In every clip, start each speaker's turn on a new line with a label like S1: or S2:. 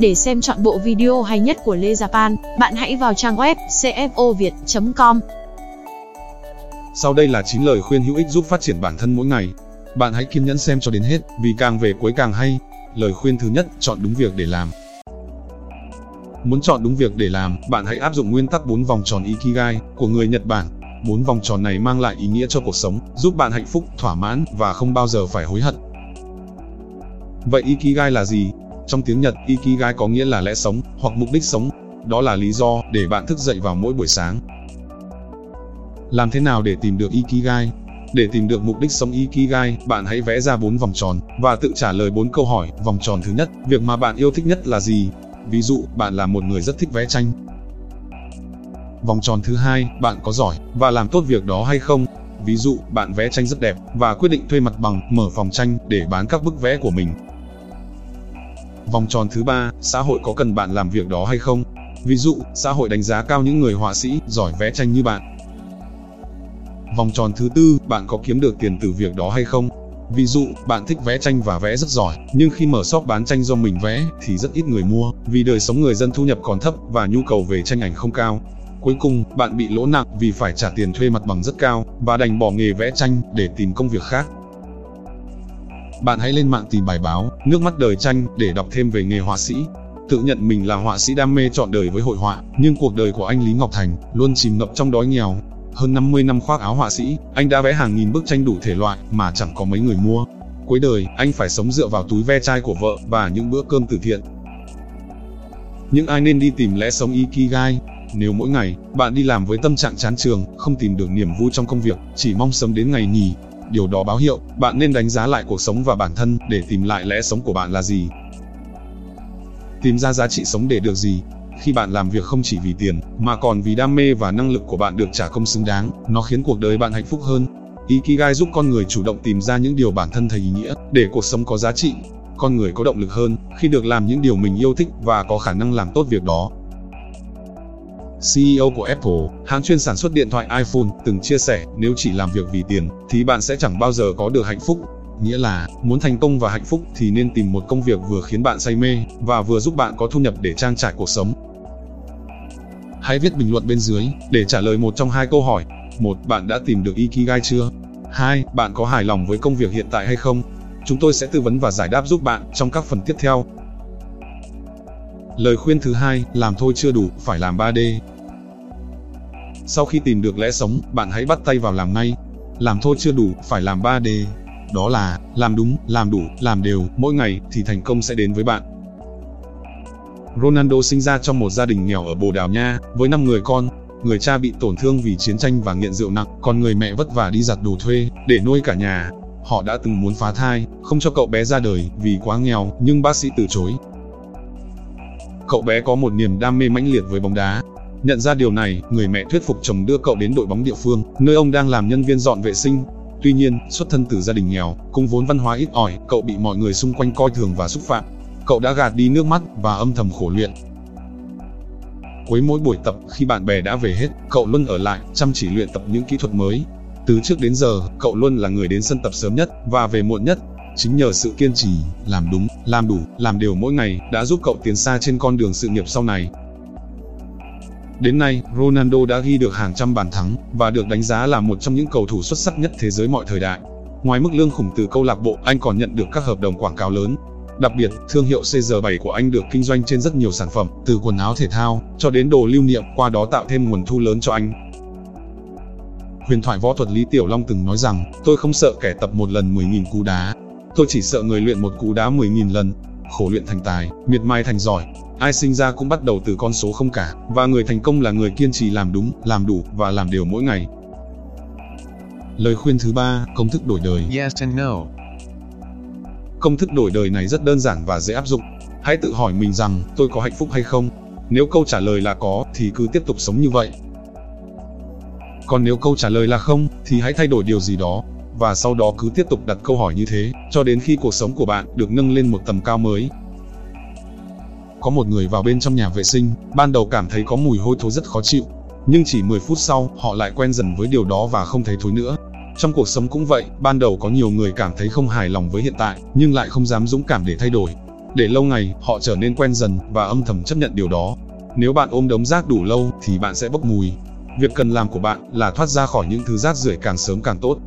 S1: Để xem chọn bộ video hay nhất của Lê Japan, bạn hãy vào trang web cfoviet.com.
S2: Sau đây là 9 lời khuyên hữu ích giúp phát triển bản thân mỗi ngày. Bạn hãy kiên nhẫn xem cho đến hết, vì càng về cuối càng hay. Lời khuyên thứ nhất, chọn đúng việc để làm. Muốn chọn đúng việc để làm, bạn hãy áp dụng nguyên tắc 4 vòng tròn Ikigai của người Nhật Bản. Bốn vòng tròn này mang lại ý nghĩa cho cuộc sống, giúp bạn hạnh phúc, thỏa mãn và không bao giờ phải hối hận. Vậy Ikigai là gì? Trong tiếng Nhật, Ikigai có nghĩa là lẽ sống hoặc mục đích sống. Đó là lý do để bạn thức dậy vào mỗi buổi sáng. Làm thế nào để tìm được Ikigai? Để tìm được mục đích sống Ikigai, bạn hãy vẽ ra bốn vòng tròn và tự trả lời bốn câu hỏi. Vòng tròn thứ nhất, việc mà bạn yêu thích nhất là gì? Ví dụ, bạn là một người rất thích vẽ tranh. Vòng tròn thứ hai, bạn có giỏi và làm tốt việc đó hay không? Ví dụ, bạn vẽ tranh rất đẹp và quyết định thuê mặt bằng, mở phòng tranh để bán các bức vẽ của mình. Vòng tròn thứ ba, xã hội có cần bạn làm việc đó hay không? Ví dụ, xã hội đánh giá cao những người họa sĩ giỏi vẽ tranh như bạn. Vòng tròn thứ tư, bạn có kiếm được tiền từ việc đó hay không? Ví dụ, bạn thích vẽ tranh và vẽ rất giỏi, nhưng khi mở shop bán tranh do mình vẽ thì rất ít người mua, vì đời sống người dân thu nhập còn thấp và nhu cầu về tranh ảnh không cao. Cuối cùng, bạn bị lỗ nặng vì phải trả tiền thuê mặt bằng rất cao và đành bỏ nghề vẽ tranh để tìm công việc khác. Bạn hãy lên mạng tìm bài báo Nước mắt đời tranh để đọc thêm về nghề họa sĩ. Tự nhận mình là họa sĩ đam mê trọn đời với hội họa, nhưng cuộc đời của anh Lý Ngọc Thành luôn chìm ngập trong đói nghèo, hơn 50 năm khoác áo họa sĩ, anh đã vẽ hàng nghìn bức tranh đủ thể loại mà chẳng có mấy người mua. Cuối đời, anh phải sống dựa vào túi ve chai của vợ và những bữa cơm từ thiện. Những ai nên đi tìm lẽ sống Ikigai? Nếu mỗi ngày, bạn đi làm với tâm trạng chán trường, không tìm được niềm vui trong công việc, chỉ mong sớm đến ngày nghỉ, điều đó báo hiệu, bạn nên đánh giá lại cuộc sống và bản thân để tìm lại lẽ sống của bạn là gì. Tìm ra giá trị sống để được gì, khi bạn làm việc không chỉ vì tiền, mà còn vì đam mê và năng lực của bạn được trả công xứng đáng, nó khiến cuộc đời bạn hạnh phúc hơn. Ikigai giúp con người chủ động tìm ra những điều bản thân thấy ý nghĩa, để cuộc sống có giá trị. Con người có động lực hơn khi được làm những điều mình yêu thích và có khả năng làm tốt việc đó. CEO của Apple, hãng chuyên sản xuất điện thoại iPhone, từng chia sẻ, nếu chỉ làm việc vì tiền, thì bạn sẽ chẳng bao giờ có được hạnh phúc. Nghĩa là, muốn thành công và hạnh phúc thì nên tìm một công việc vừa khiến bạn say mê, và vừa giúp bạn có thu nhập để trang trải cuộc sống. Hãy viết bình luận bên dưới để trả lời một trong hai câu hỏi. Một, bạn đã tìm được Ikigai chưa? Hai, bạn có hài lòng với công việc hiện tại hay không? Chúng tôi sẽ tư vấn và giải đáp giúp bạn trong các phần tiếp theo. Lời khuyên thứ hai, làm thôi chưa đủ, phải làm 3D. Sau khi tìm được lẽ sống, bạn hãy bắt tay vào làm ngay. Làm thôi chưa đủ, phải làm 3D. Đó là, làm đúng, làm đủ, làm đều, mỗi ngày, thì thành công sẽ đến với bạn. Ronaldo sinh ra trong một gia đình nghèo ở Bồ Đào Nha, với 5 người con. Người cha bị tổn thương vì chiến tranh và nghiện rượu nặng, còn người mẹ vất vả đi giặt đồ thuê, để nuôi cả nhà. Họ đã từng muốn phá thai, không cho cậu bé ra đời, vì quá nghèo, nhưng bác sĩ từ chối. Cậu bé có một niềm đam mê mãnh liệt với bóng đá. Nhận ra điều này, người mẹ thuyết phục chồng đưa cậu đến đội bóng địa phương, nơi ông đang làm nhân viên dọn vệ sinh. Tuy nhiên, xuất thân từ gia đình nghèo, cùng vốn văn hóa ít ỏi, cậu bị mọi người xung quanh coi thường và xúc phạm cậu đã gạt đi nước mắt và âm thầm khổ luyện. Cuối mỗi buổi tập, khi bạn bè đã về hết, cậu luôn ở lại, chăm chỉ luyện tập những kỹ thuật mới. Từ trước đến giờ, cậu luôn là người đến sân tập sớm nhất và về muộn nhất. Chính nhờ sự kiên trì, làm đúng, làm đủ, làm đều mỗi ngày đã giúp cậu tiến xa trên con đường sự nghiệp sau này. Đến nay, Ronaldo đã ghi được hàng trăm bàn thắng và được đánh giá là một trong những cầu thủ xuất sắc nhất thế giới mọi thời đại. Ngoài mức lương khủng từ câu lạc bộ, anh còn nhận được các hợp đồng quảng cáo lớn, Đặc biệt, thương hiệu CR7 của anh được kinh doanh trên rất nhiều sản phẩm, từ quần áo thể thao cho đến đồ lưu niệm, qua đó tạo thêm nguồn thu lớn cho anh. Huyền thoại võ thuật Lý Tiểu Long từng nói rằng, tôi không sợ kẻ tập một lần 10.000 cú đá, tôi chỉ sợ người luyện một cú đá 10.000 lần. Khổ luyện thành tài, miệt mài thành giỏi. Ai sinh ra cũng bắt đầu từ con số không cả, và người thành công là người kiên trì làm đúng, làm đủ và làm điều mỗi ngày. Lời khuyên thứ ba, công thức đổi đời.
S3: Yes and no.
S2: Công thức đổi đời này rất đơn giản và dễ áp dụng. Hãy tự hỏi mình rằng, tôi có hạnh phúc hay không? Nếu câu trả lời là có, thì cứ tiếp tục sống như vậy. Còn nếu câu trả lời là không, thì hãy thay đổi điều gì đó. Và sau đó cứ tiếp tục đặt câu hỏi như thế, cho đến khi cuộc sống của bạn được nâng lên một tầm cao mới. Có một người vào bên trong nhà vệ sinh, ban đầu cảm thấy có mùi hôi thối rất khó chịu. Nhưng chỉ 10 phút sau, họ lại quen dần với điều đó và không thấy thối nữa. Trong cuộc sống cũng vậy, ban đầu có nhiều người cảm thấy không hài lòng với hiện tại, nhưng lại không dám dũng cảm để thay đổi. Để lâu ngày, họ trở nên quen dần và âm thầm chấp nhận điều đó. Nếu bạn ôm đống rác đủ lâu thì bạn sẽ bốc mùi. Việc cần làm của bạn là thoát ra khỏi những thứ rác rưởi càng sớm càng tốt.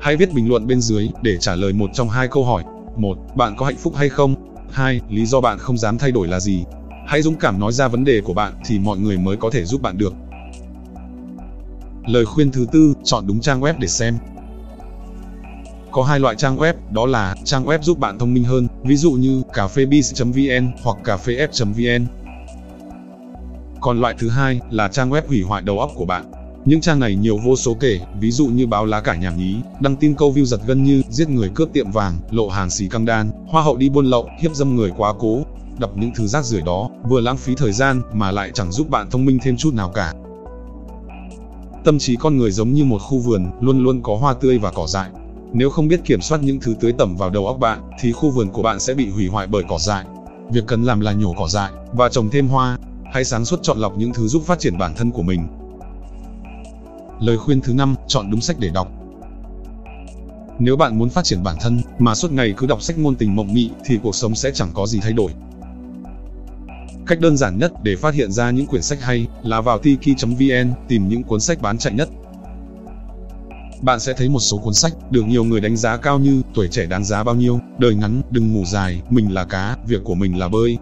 S2: Hãy viết bình luận bên dưới để trả lời một trong hai câu hỏi. 1. Bạn có hạnh phúc hay không? 2. Lý do bạn không dám thay đổi là gì? Hãy dũng cảm nói ra vấn đề của bạn thì mọi người mới có thể giúp bạn được. Lời khuyên thứ tư, chọn đúng trang web để xem. Có hai loại trang web, đó là trang web giúp bạn thông minh hơn, ví dụ như cafebiz.vn hoặc cafef.vn. Còn loại thứ hai là trang web hủy hoại đầu óc của bạn. Những trang này nhiều vô số kể, ví dụ như báo lá cải nhảm nhí, đăng tin câu view giật gân như giết người cướp tiệm vàng, lộ hàng xì căng đan, hoa hậu đi buôn lậu, hiếp dâm người quá cố. Đọc những thứ rác rưởi đó, vừa lãng phí thời gian mà lại chẳng giúp bạn thông minh thêm chút nào cả. Tâm trí con người giống như một khu vườn, luôn luôn có hoa tươi và cỏ dại. Nếu không biết kiểm soát những thứ tưới tẩm vào đầu óc bạn, thì khu vườn của bạn sẽ bị hủy hoại bởi cỏ dại. Việc cần làm là nhổ cỏ dại và trồng thêm hoa. Hãy sáng suốt chọn lọc những thứ giúp phát triển bản thân của mình. Lời khuyên thứ năm, chọn đúng sách để đọc. Nếu bạn muốn phát triển bản thân mà suốt ngày cứ đọc sách ngôn tình mộng mị thì cuộc sống sẽ chẳng có gì thay đổi. Cách đơn giản nhất để phát hiện ra những quyển sách hay là vào tiki.vn tìm những cuốn sách bán chạy nhất. Bạn sẽ thấy một số cuốn sách được nhiều người đánh giá cao như tuổi trẻ đáng giá bao nhiêu, đời ngắn, đừng ngủ dài, mình là cá, việc của mình là bơi.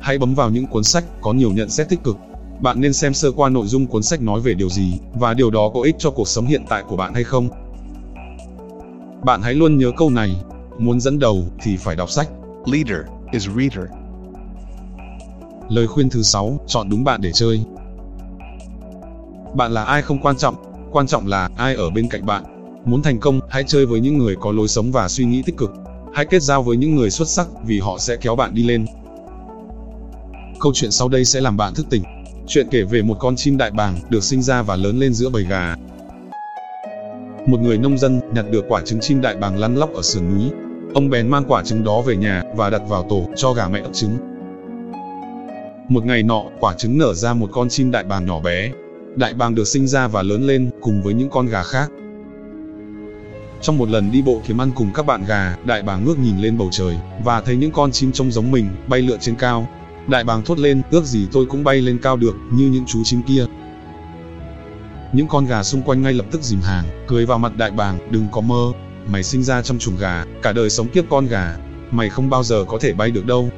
S2: Hãy bấm vào những cuốn sách có nhiều nhận xét tích cực. Bạn nên xem sơ qua nội dung cuốn sách nói về điều gì và điều đó có ích cho cuộc sống hiện tại của bạn hay không. Bạn hãy luôn nhớ câu này, muốn dẫn đầu thì phải đọc sách.
S3: Leader is reader.
S2: Lời khuyên thứ 6, chọn đúng bạn để chơi. Bạn là ai không quan trọng, quan trọng là ai ở bên cạnh bạn. Muốn thành công, hãy chơi với những người có lối sống và suy nghĩ tích cực. Hãy kết giao với những người xuất sắc vì họ sẽ kéo bạn đi lên. Câu chuyện sau đây sẽ làm bạn thức tỉnh. Chuyện kể về một con chim đại bàng được sinh ra và lớn lên giữa bầy gà. Một người nông dân nhặt được quả trứng chim đại bàng lăn lóc ở sườn núi. Ông bèn mang quả trứng đó về nhà và đặt vào tổ cho gà mẹ ấp trứng. Một ngày nọ, quả trứng nở ra một con chim đại bàng nhỏ bé. Đại bàng được sinh ra và lớn lên cùng với những con gà khác. Trong một lần đi bộ kiếm ăn cùng các bạn gà, đại bàng ngước nhìn lên bầu trời và thấy những con chim trông giống mình bay lượn trên cao. Đại bàng thốt lên, ước gì tôi cũng bay lên cao được như những chú chim kia. Những con gà xung quanh ngay lập tức dìm hàng, cười vào mặt đại bàng, đừng có mơ, mày sinh ra trong chuồng gà, cả đời sống kiếp con gà, mày không bao giờ có thể bay được đâu.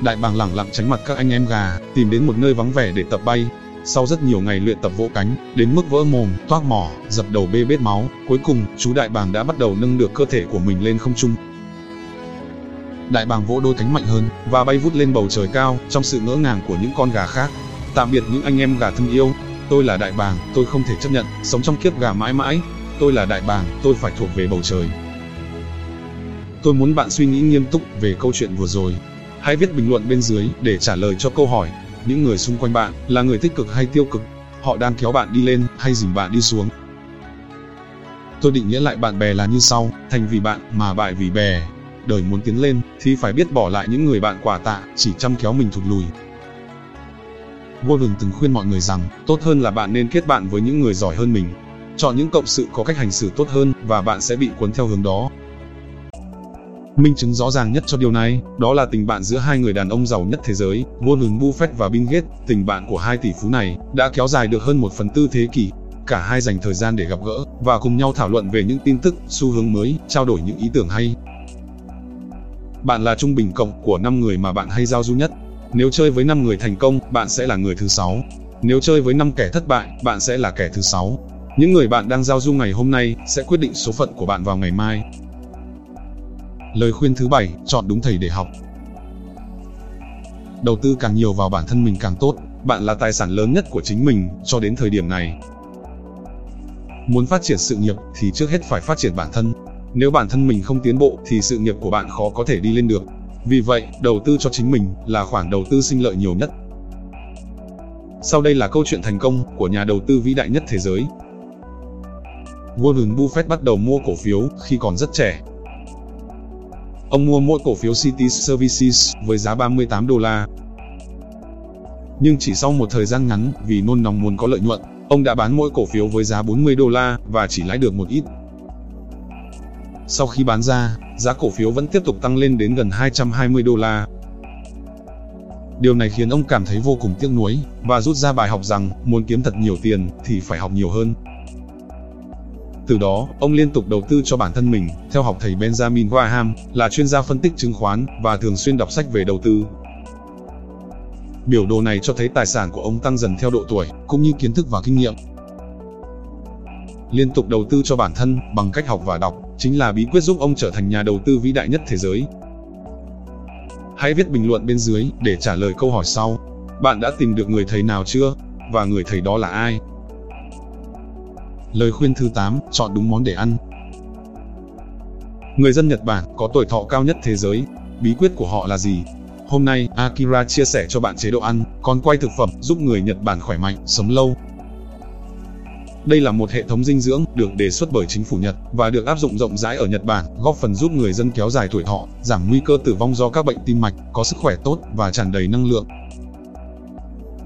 S2: Đại bàng lẳng lặng tránh mặt các anh em gà, tìm đến một nơi vắng vẻ để tập bay. Sau rất nhiều ngày luyện tập vỗ cánh, đến mức vỡ mồm, toác mỏ, dập đầu bê bết máu, cuối cùng, chú đại bàng đã bắt đầu nâng được cơ thể của mình lên không trung. Đại bàng vỗ đôi cánh mạnh hơn và bay vút lên bầu trời cao trong sự ngỡ ngàng của những con gà khác. Tạm biệt những anh em gà thân yêu, tôi là đại bàng, tôi không thể chấp nhận sống trong kiếp gà mãi mãi. Tôi là đại bàng, tôi phải thuộc về bầu trời. Tôi muốn bạn suy nghĩ nghiêm túc về câu chuyện vừa rồi Hãy viết bình luận bên dưới để trả lời cho câu hỏi, những người xung quanh bạn là người tích cực hay tiêu cực, họ đang kéo bạn đi lên hay dìm bạn đi xuống. Tôi định nghĩa lại bạn bè là như sau, thành vì bạn mà bại vì bè. Đời muốn tiến lên thì phải biết bỏ lại những người bạn quả tạ, chỉ chăm kéo mình thụt lùi. Vua Vừng từng khuyên mọi người rằng, tốt hơn là bạn nên kết bạn với những người giỏi hơn mình. Chọn những cộng sự có cách hành xử tốt hơn và bạn sẽ bị cuốn theo hướng đó. Minh chứng rõ ràng nhất cho điều này, đó là tình bạn giữa hai người đàn ông giàu nhất thế giới, Warren Buffett và Bill Gates. Tình bạn của hai tỷ phú này đã kéo dài được hơn một phần tư thế kỷ. Cả hai dành thời gian để gặp gỡ và cùng nhau thảo luận về những tin tức, xu hướng mới, trao đổi những ý tưởng hay. Bạn là trung bình cộng của 5 người mà bạn hay giao du nhất. Nếu chơi với 5 người thành công, bạn sẽ là người thứ 6. Nếu chơi với 5 kẻ thất bại, bạn sẽ là kẻ thứ 6. Những người bạn đang giao du ngày hôm nay sẽ quyết định số phận của bạn vào ngày mai. Lời khuyên thứ bảy, chọn đúng thầy để học. Đầu tư càng nhiều vào bản thân mình càng tốt, bạn là tài sản lớn nhất của chính mình cho đến thời điểm này. Muốn phát triển sự nghiệp thì trước hết phải phát triển bản thân. Nếu bản thân mình không tiến bộ thì sự nghiệp của bạn khó có thể đi lên được. Vì vậy, đầu tư cho chính mình là khoản đầu tư sinh lợi nhiều nhất. Sau đây là câu chuyện thành công của nhà đầu tư vĩ đại nhất thế giới. Warren Buffett bắt đầu mua cổ phiếu khi còn rất trẻ, Ông mua mỗi cổ phiếu City Services với giá 38 đô la. Nhưng chỉ sau một thời gian ngắn, vì nôn nóng muốn có lợi nhuận, ông đã bán mỗi cổ phiếu với giá 40 đô la và chỉ lãi được một ít. Sau khi bán ra, giá cổ phiếu vẫn tiếp tục tăng lên đến gần 220 đô la. Điều này khiến ông cảm thấy vô cùng tiếc nuối, và rút ra bài học rằng, muốn kiếm thật nhiều tiền, thì phải học nhiều hơn. Từ đó, ông liên tục đầu tư cho bản thân mình, theo học thầy Benjamin Graham, là chuyên gia phân tích chứng khoán, và thường xuyên đọc sách về đầu tư. Biểu đồ này cho thấy tài sản của ông tăng dần theo độ tuổi, cũng như kiến thức và kinh nghiệm. Liên tục đầu tư cho bản thân, bằng cách học và đọc, chính là bí quyết giúp ông trở thành nhà đầu tư vĩ đại nhất thế giới. Hãy viết bình luận bên dưới để trả lời câu hỏi sau. Bạn đã tìm được người thầy nào chưa? Và người thầy đó là ai? Lời khuyên thứ 8, chọn đúng món để ăn. Người dân Nhật Bản có tuổi thọ cao nhất thế giới. Bí quyết của họ là gì? Hôm nay, Akira chia sẻ cho bạn chế độ ăn, con quay thực phẩm giúp người Nhật Bản khỏe mạnh, sống lâu. Đây là một hệ thống dinh dưỡng được đề xuất bởi chính phủ Nhật và được áp dụng rộng rãi ở Nhật Bản, góp phần giúp người dân kéo dài tuổi thọ, giảm nguy cơ tử vong do các bệnh tim mạch, có sức khỏe tốt và tràn đầy năng lượng.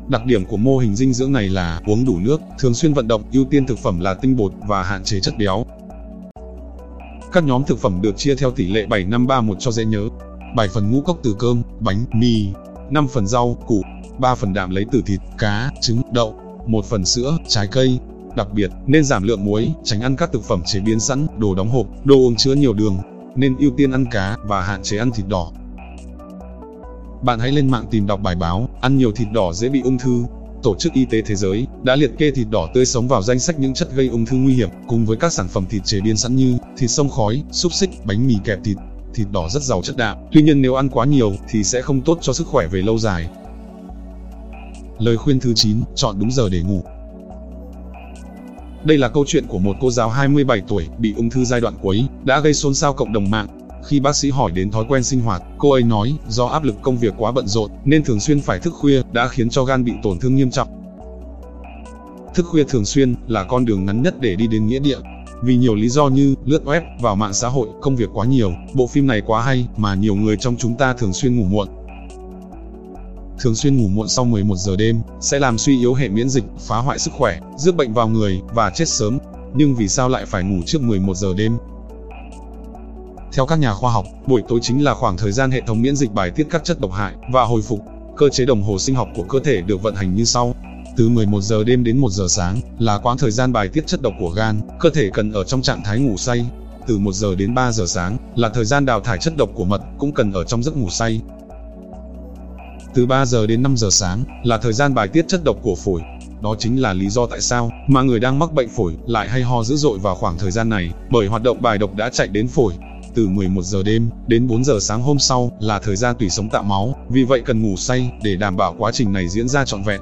S2: Đặc điểm của mô hình dinh dưỡng này là uống đủ nước, thường xuyên vận động, ưu tiên thực phẩm là tinh bột và hạn chế chất béo. Các nhóm thực phẩm được chia theo tỷ lệ 7531 cho dễ nhớ. 7 phần ngũ cốc từ cơm, bánh, mì, 5 phần rau, củ, 3 phần đạm lấy từ thịt, cá, trứng, đậu, 1 phần sữa, trái cây. Đặc biệt, nên giảm lượng muối, tránh ăn các thực phẩm chế biến sẵn, đồ đóng hộp, đồ uống chứa nhiều đường. Nên ưu tiên ăn cá và hạn chế ăn thịt đỏ. Bạn hãy lên mạng tìm đọc bài báo, ăn nhiều thịt đỏ dễ bị ung thư. Tổ chức Y tế Thế giới đã liệt kê thịt đỏ tươi sống vào danh sách những chất gây ung thư nguy hiểm, cùng với các sản phẩm thịt chế biến sẵn như thịt sông khói, xúc xích, bánh mì kẹp thịt. Thịt đỏ rất giàu chất đạm, tuy nhiên nếu ăn quá nhiều thì sẽ không tốt cho sức khỏe về lâu dài. Lời khuyên thứ 9, chọn đúng giờ để ngủ. Đây là câu chuyện của một cô giáo 27 tuổi bị ung thư giai đoạn cuối, đã gây xôn xao cộng đồng mạng. Khi bác sĩ hỏi đến thói quen sinh hoạt, cô ấy nói, do áp lực công việc quá bận rộn, nên thường xuyên phải thức khuya, đã khiến cho gan bị tổn thương nghiêm trọng. Thức khuya thường xuyên là con đường ngắn nhất để đi đến nghĩa địa. Vì nhiều lý do như lướt web, vào mạng xã hội, công việc quá nhiều, bộ phim này quá hay mà nhiều người trong chúng ta thường xuyên ngủ muộn. Thường xuyên ngủ muộn sau 11 giờ đêm sẽ làm suy yếu hệ miễn dịch, phá hoại sức khỏe, rước bệnh vào người và chết sớm. Nhưng vì sao lại phải ngủ trước 11 giờ đêm? Theo các nhà khoa học, buổi tối chính là khoảng thời gian hệ thống miễn dịch bài tiết các chất độc hại và hồi phục. Cơ chế đồng hồ sinh học của cơ thể được vận hành như sau. Từ 11 giờ đêm đến 1 giờ sáng là quãng thời gian bài tiết chất độc của gan, cơ thể cần ở trong trạng thái ngủ say. Từ 1 giờ đến 3 giờ sáng là thời gian đào thải chất độc của mật, cũng cần ở trong giấc ngủ say. Từ 3 giờ đến 5 giờ sáng là thời gian bài tiết chất độc của phổi. Đó chính là lý do tại sao mà người đang mắc bệnh phổi lại hay ho dữ dội vào khoảng thời gian này, bởi hoạt động bài độc đã chạy đến phổi, từ 11 giờ đêm đến 4 giờ sáng hôm sau là thời gian tủy sống tạo máu, vì vậy cần ngủ say để đảm bảo quá trình này diễn ra trọn vẹn.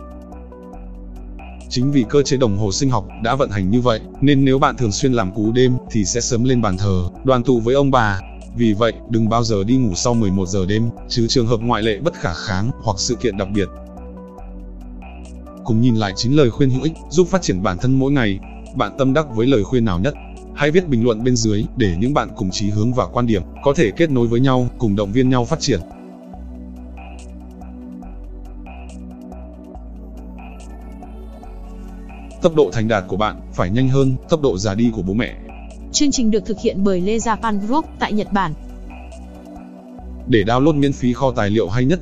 S2: Chính vì cơ chế đồng hồ sinh học đã vận hành như vậy, nên nếu bạn thường xuyên làm cú đêm thì sẽ sớm lên bàn thờ, đoàn tụ với ông bà. Vì vậy, đừng bao giờ đi ngủ sau 11 giờ đêm, trừ trường hợp ngoại lệ bất khả kháng hoặc sự kiện đặc biệt. Cùng nhìn lại chính lời khuyên hữu ích giúp phát triển bản thân mỗi ngày. Bạn tâm đắc với lời khuyên nào nhất? Hãy viết bình luận bên dưới để những bạn cùng chí hướng và quan điểm có thể kết nối với nhau, cùng động viên nhau phát triển. Tốc độ thành đạt của bạn phải nhanh hơn tốc độ già đi của bố mẹ.
S1: Chương trình được thực hiện bởi Lê Japan Group tại Nhật Bản.
S2: Để download miễn phí kho tài liệu hay nhất